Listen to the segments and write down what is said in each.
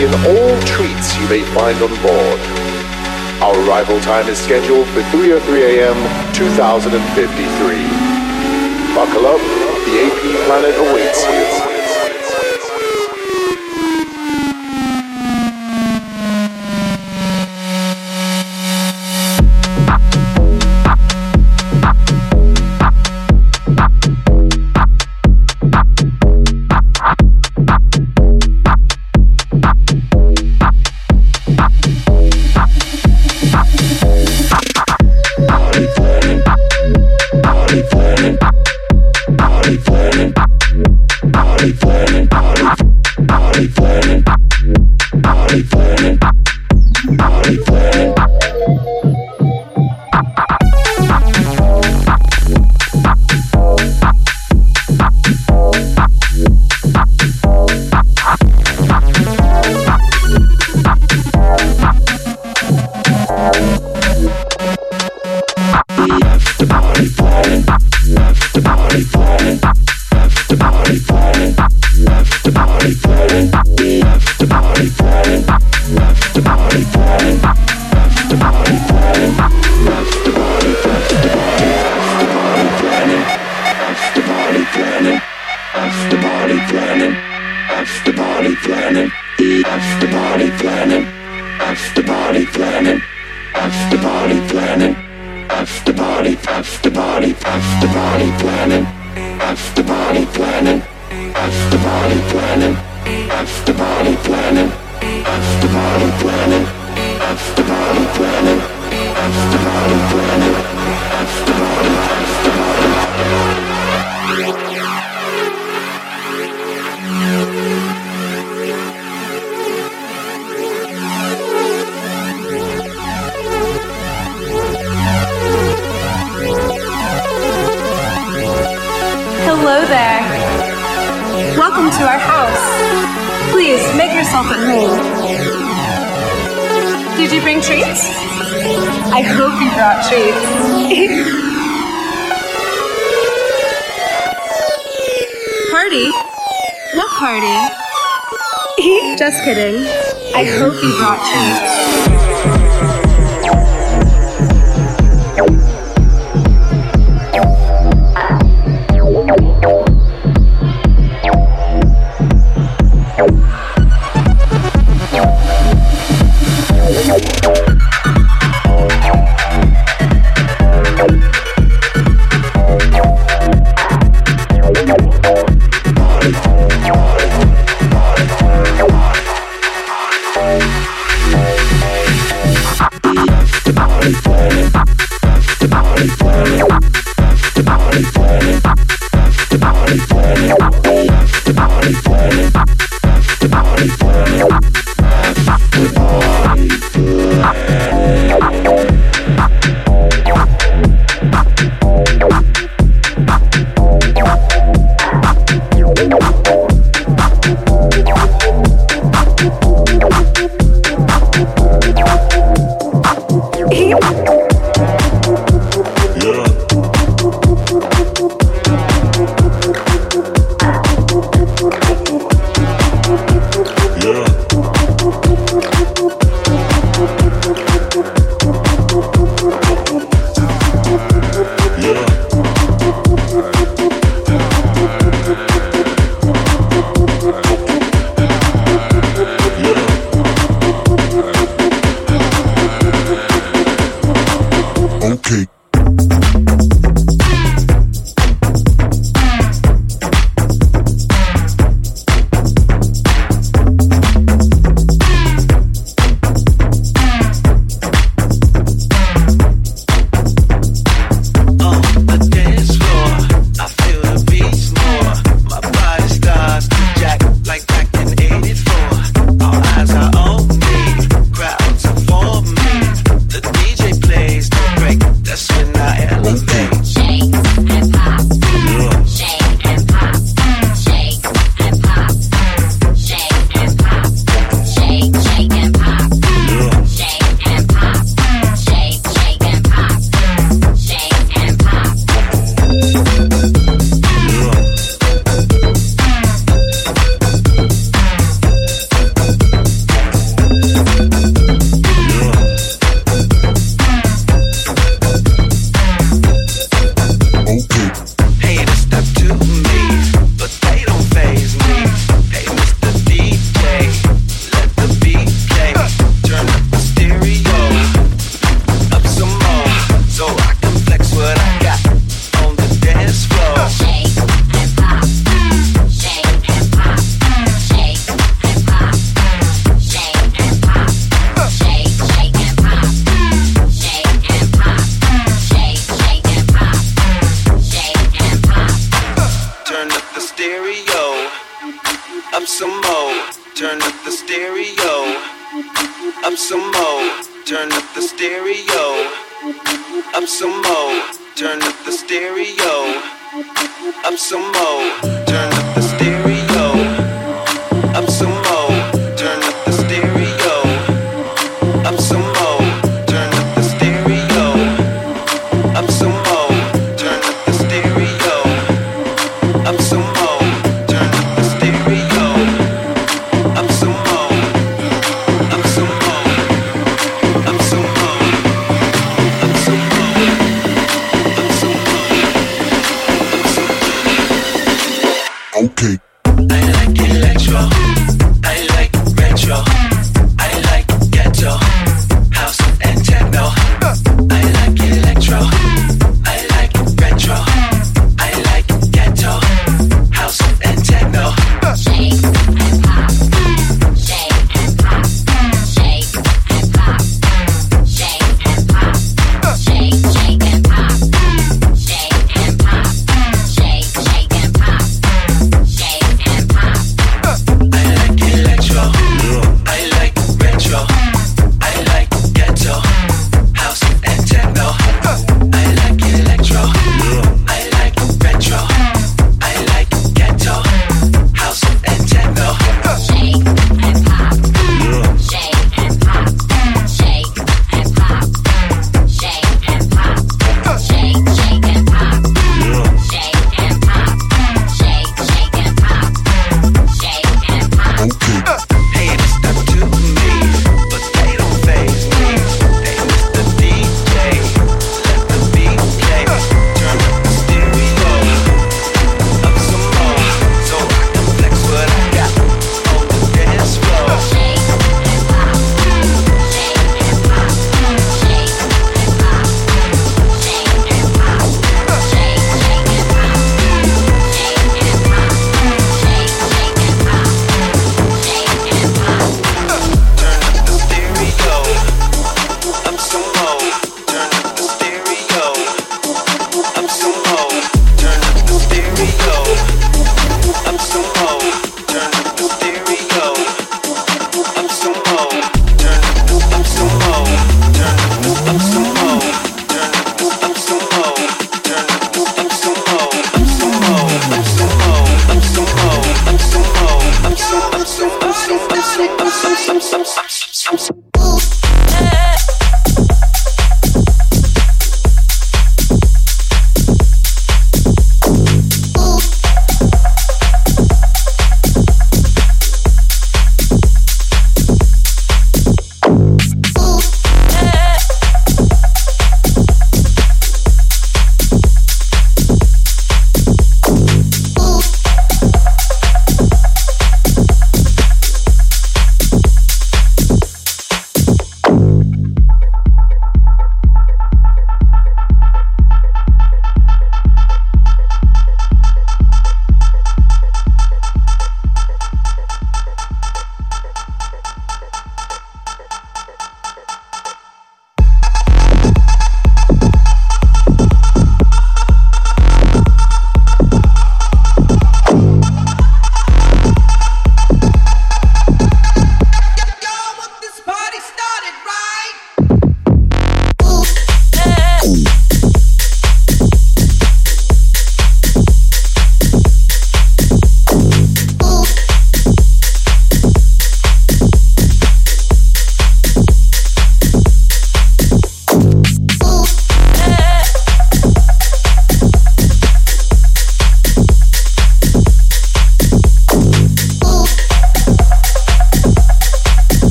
in all treats you may find on board. Our arrival time is scheduled for 3 or 3 a.m. 2053. Buckle up, the AP planet awaits you.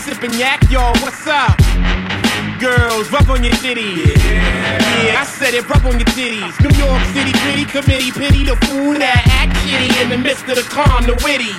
Sipping yak, yo, what's up? Girls, rub on your titties. Yeah. I said it, rub on your titties. New York City gritty committee, pity the fool that act shitty in the midst of the calm, the witty.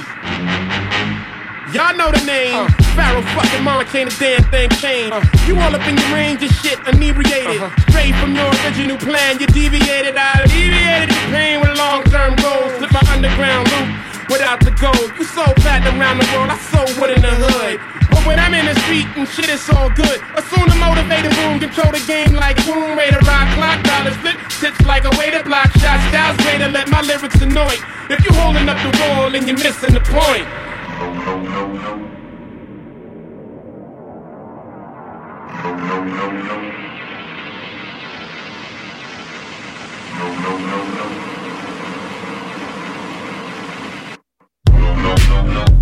Y'all know the name. Uh-huh. Pharoahe fucking mama can't a damn thing change. Uh-huh. You all up in your range of shit, inebriated. Uh-huh. Straight from your original plan, you deviated. I alleviated the pain with long term goals. Slip my underground loop without the gold. You so platinum around the world, I so wood in the hood. But when I'm in the street and shit, it's all good. Assume the motivated room, control the game like boom, way to rock, clock, dollars flip, tips like a way to block shots, styles way to let my lyrics annoy. If you holding up the wall and you're missing the point. Oh,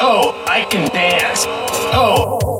Oh, I can dance. Oh.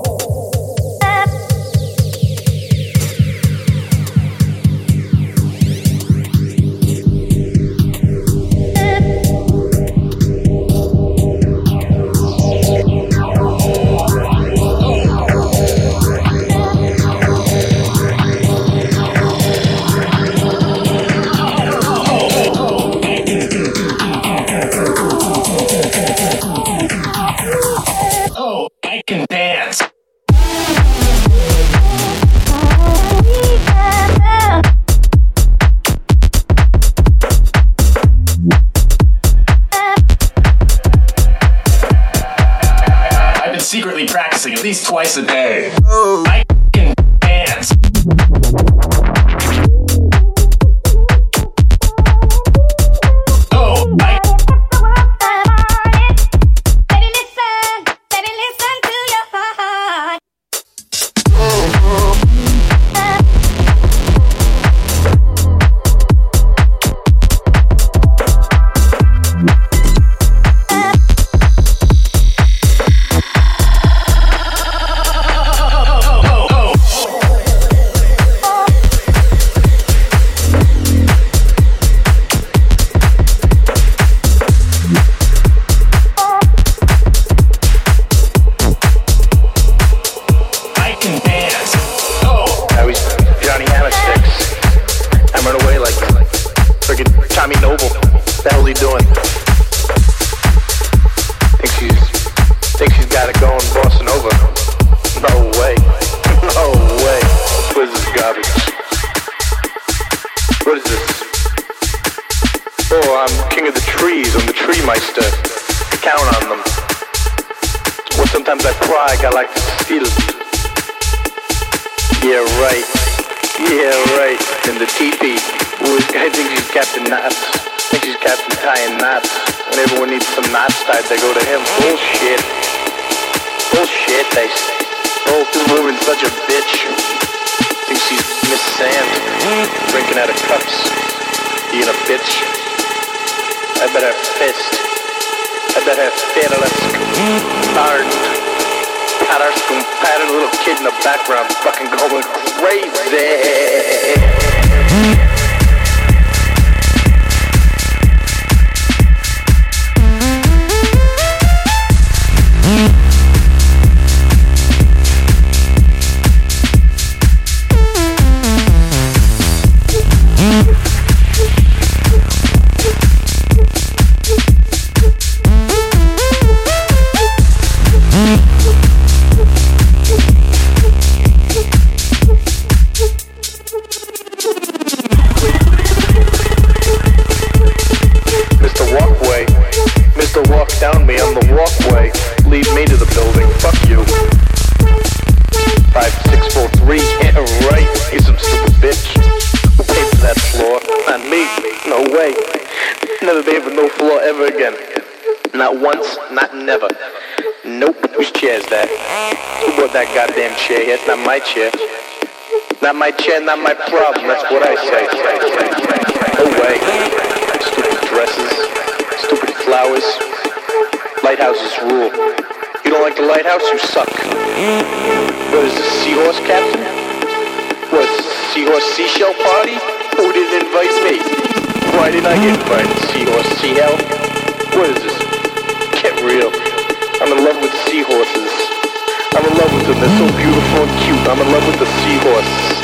Again. Not once, not never. Nope. Whose chair is that? Who bought that goddamn chair here? It's not my chair. Not my chair, not my problem. That's what I say. No way. Stupid dresses, stupid flowers. Lighthouses rule. You don't like the lighthouse? You suck. What is this, seahorse captain? What is this, seahorse seashell party? Who didn't invite me? Why didn't I get invited? Seahorse seahell? What is this? Get real. I'm in love with seahorses. I'm in love with them. They're so beautiful and cute. I'm in love with the seahorses.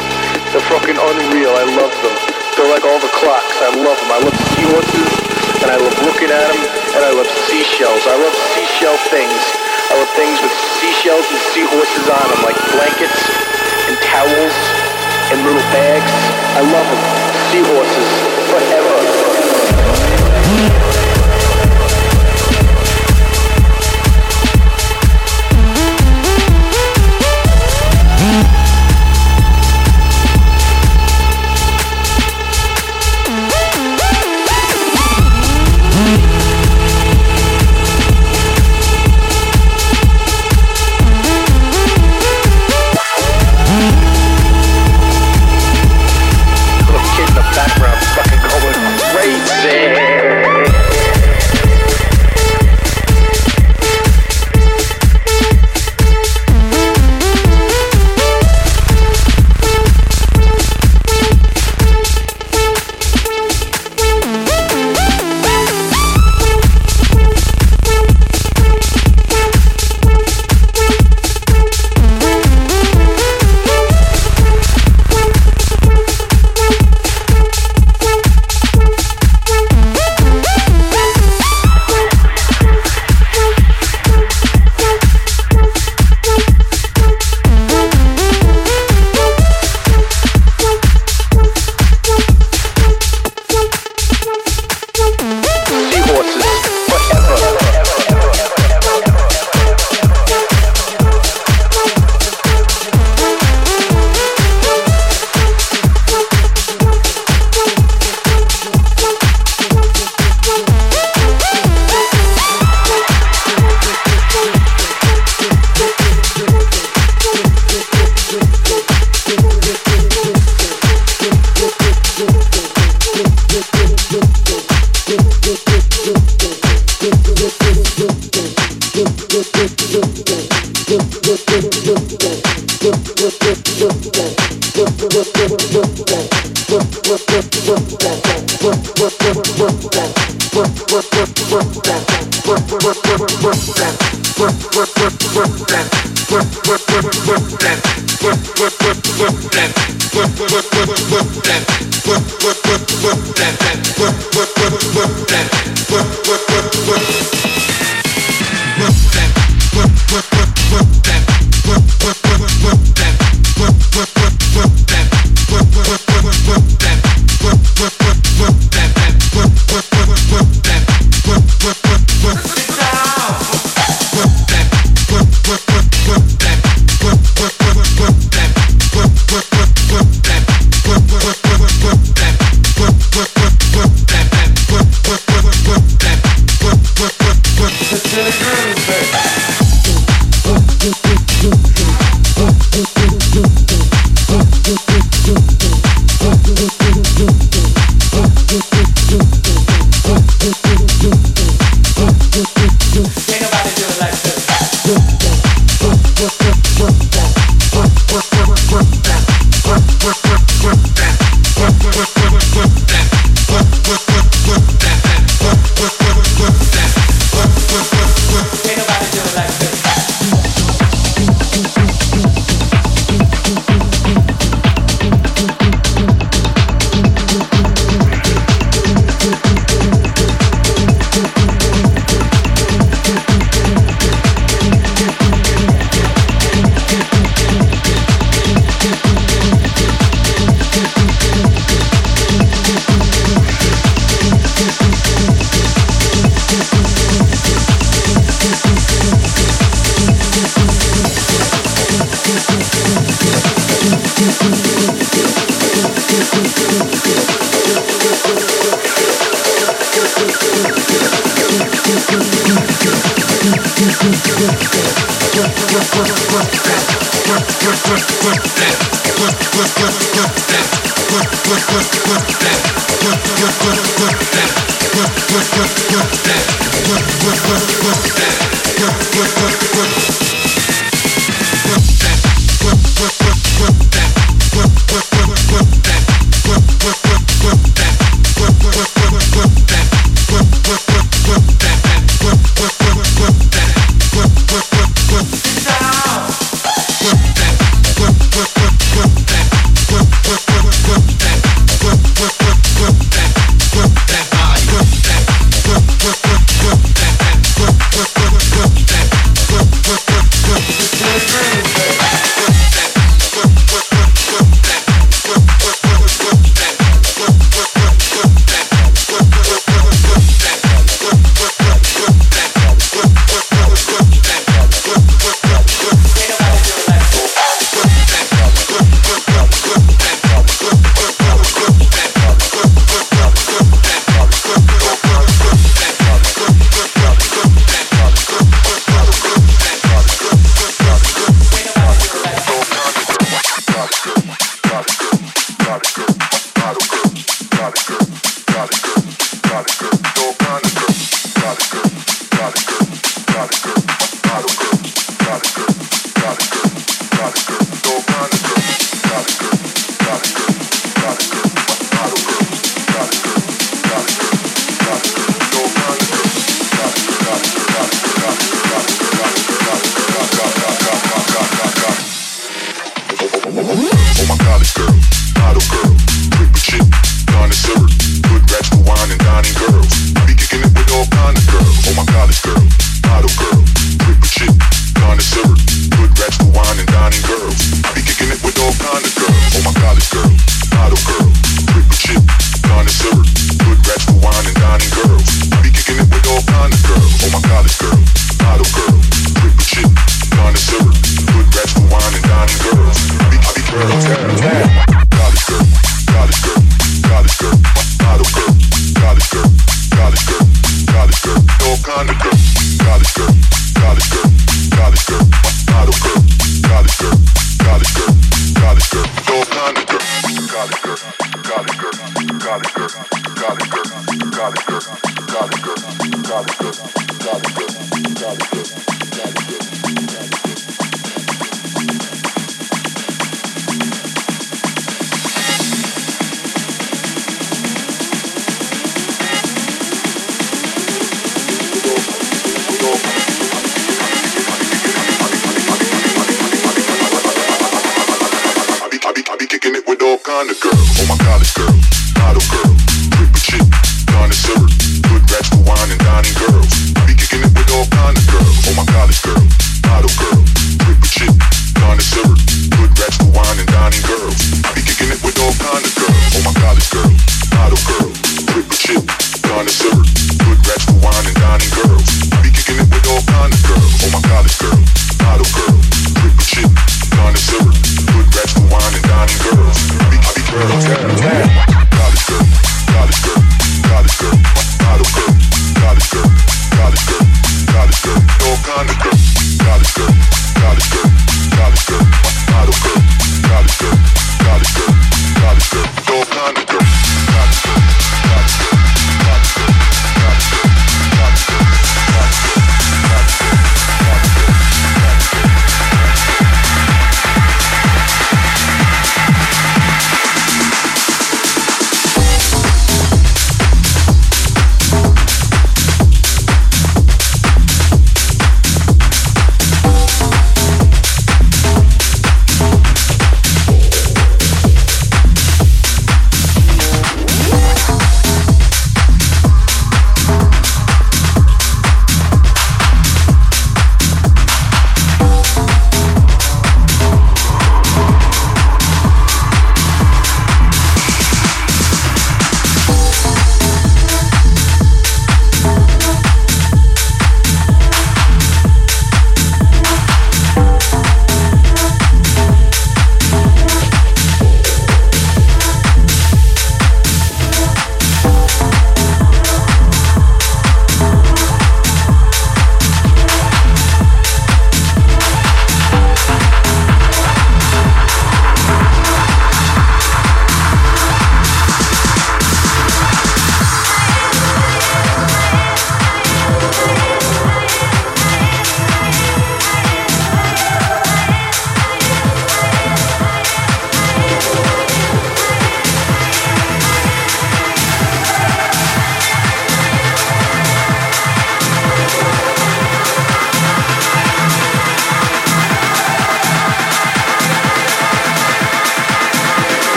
They're fucking unreal. I love them. They're like all the clocks. I love them. I love seahorses, and I love looking at them, and I love seashells. I love seashell things. I love things with seashells and seahorses on them, like blankets and towels and little bags. I love them. Seahorses forever.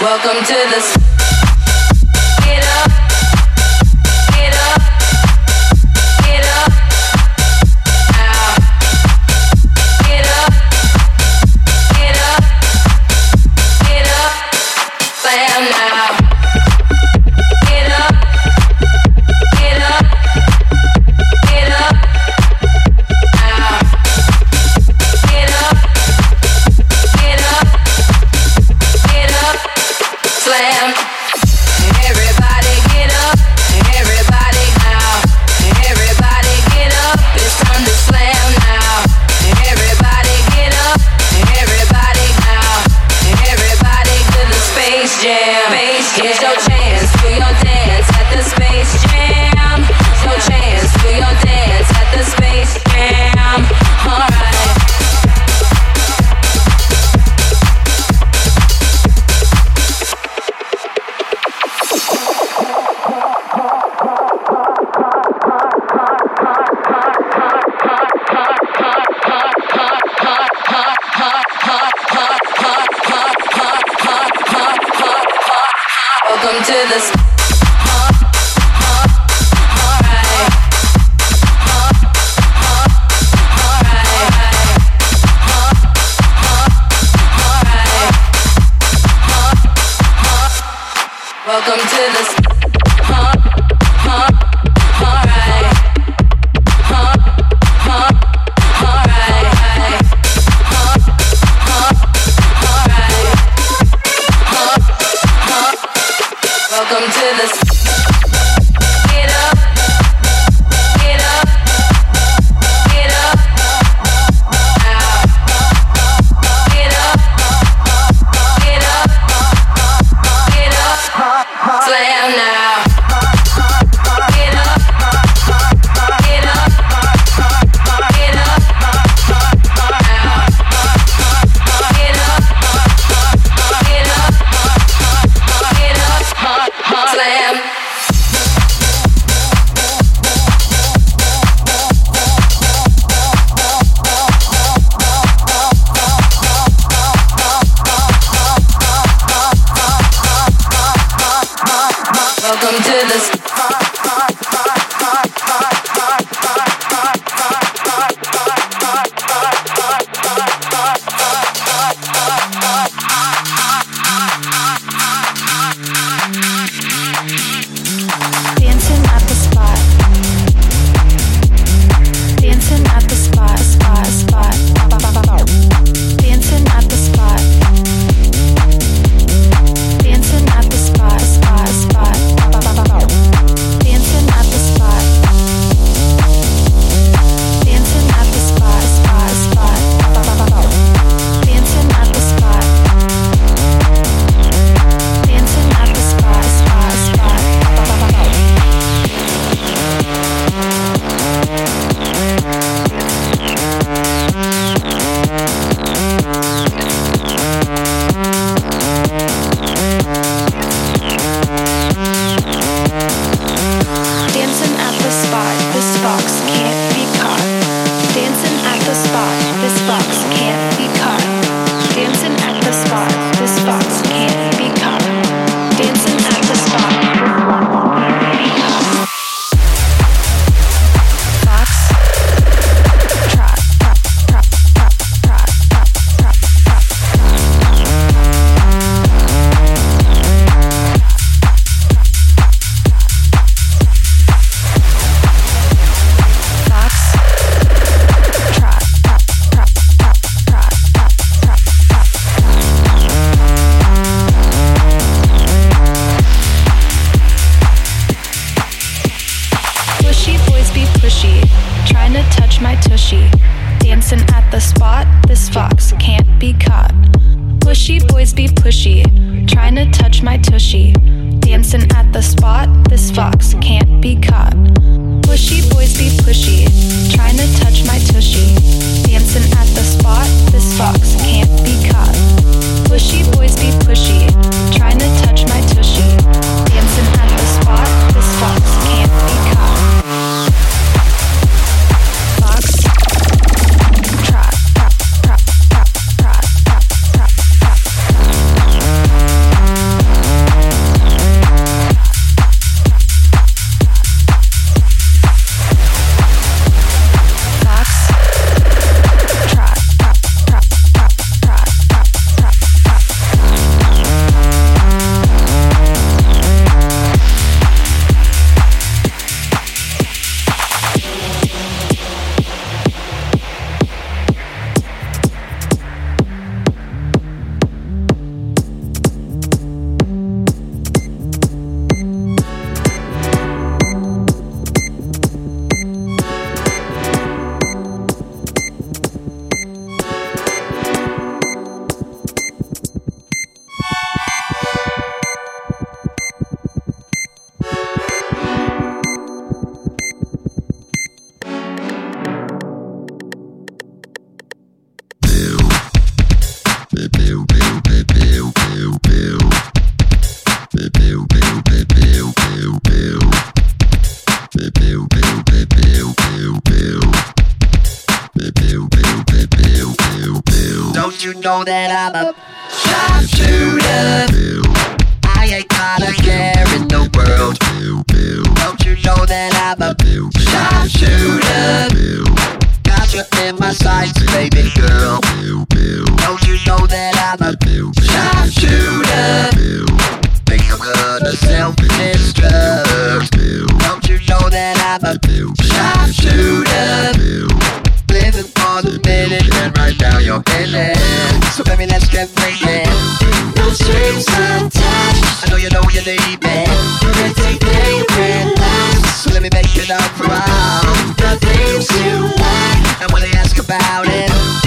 Welcome to the Don't you know that I'm a sharpshooter? I ain't got a care in the world. Don't you know that I'm a sharpshooter? Got you in my sights, baby girl. Don't you know that I'm a sharpshooter? Think I'm gonna self-destruct. Don't you know that I'm a sharpshooter? Living for the minute and right now you're in it. So baby, let's get freaking. No strings attached. I know you know you need me. Everything relax. So let me make it up right. The things you like. And when they ask about it,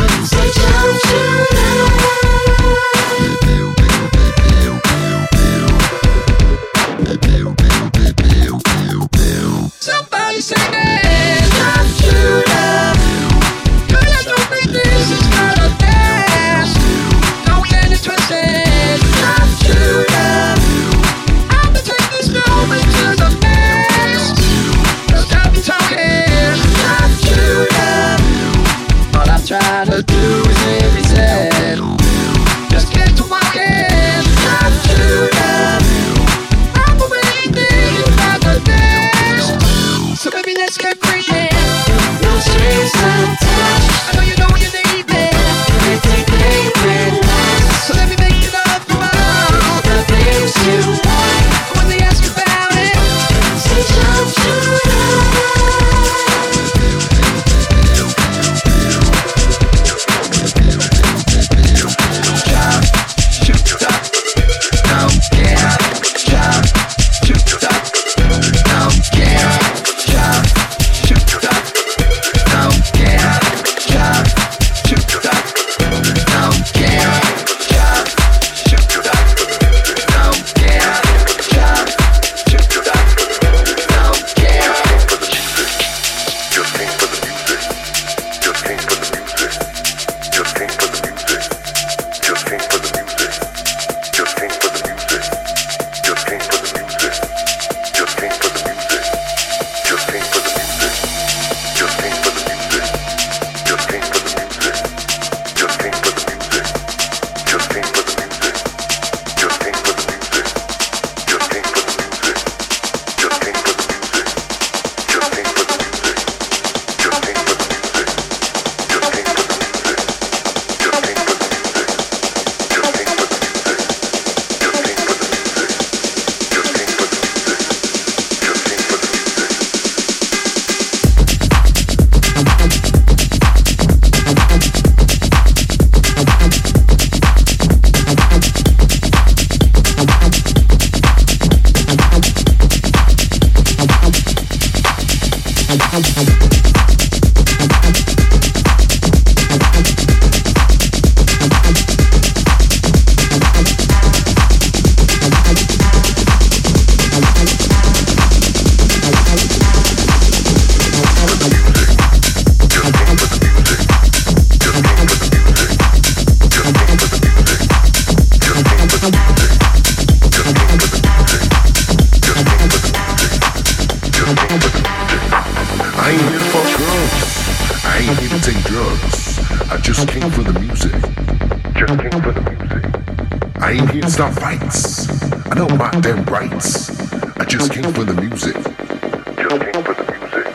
Start fights. I know my damn rights. I just came for the music. Just came for the music.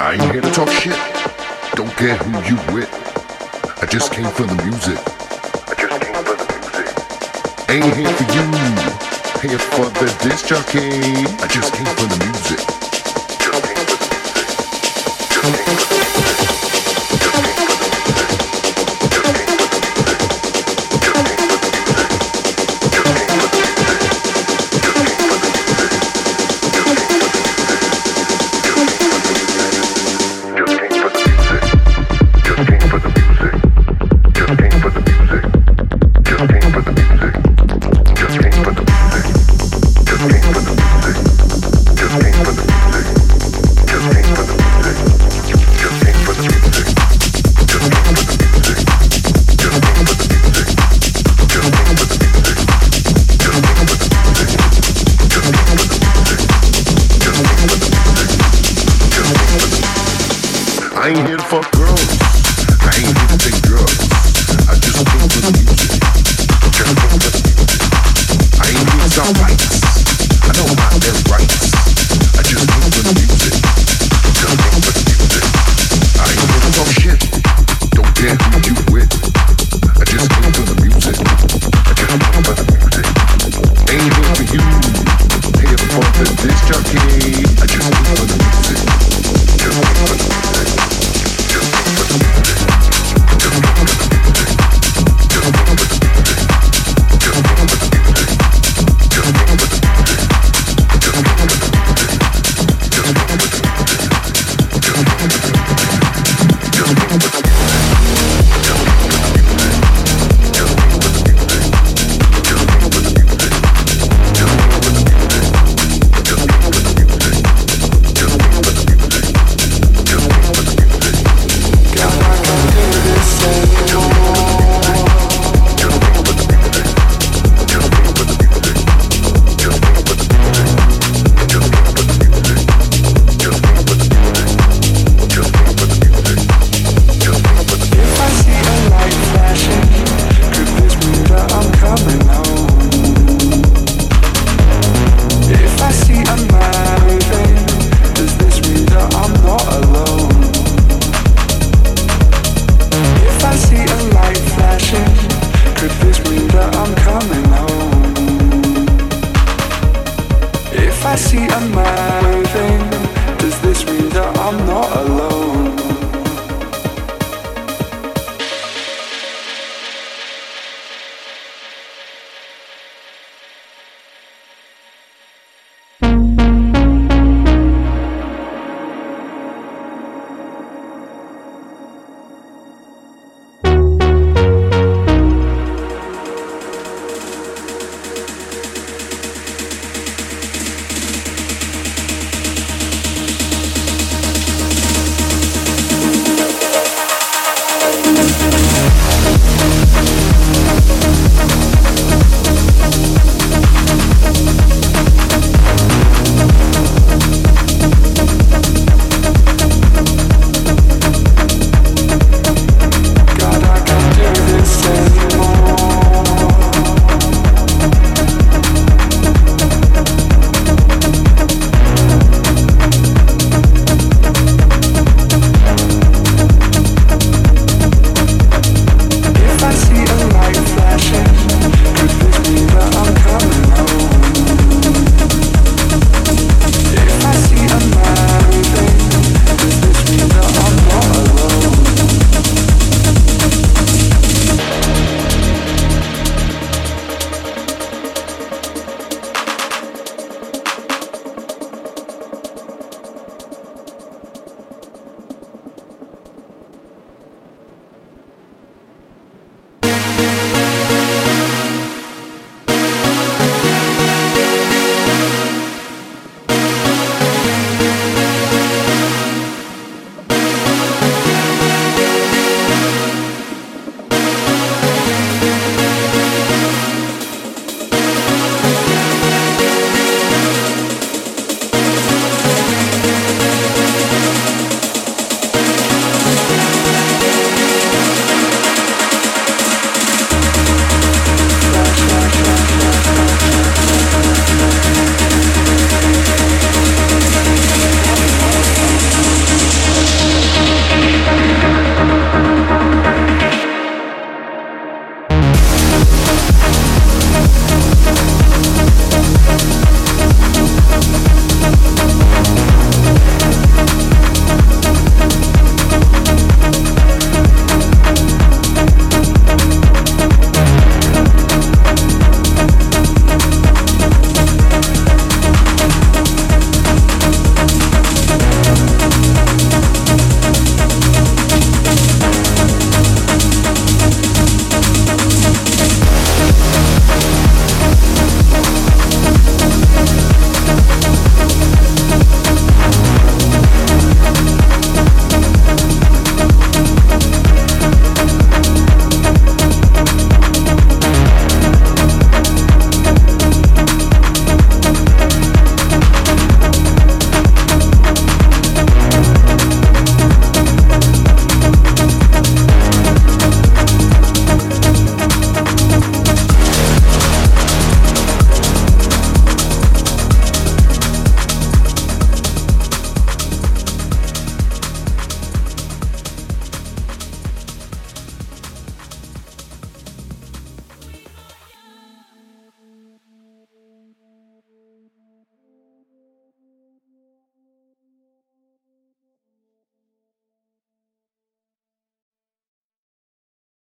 I ain't here to talk shit. Don't care who you with. I just came for the music. I just came for the music. Ain't here for you. Here for the disc jockey. I just came for the music. Just came for the music. Just came for the music. I ain't here to fuck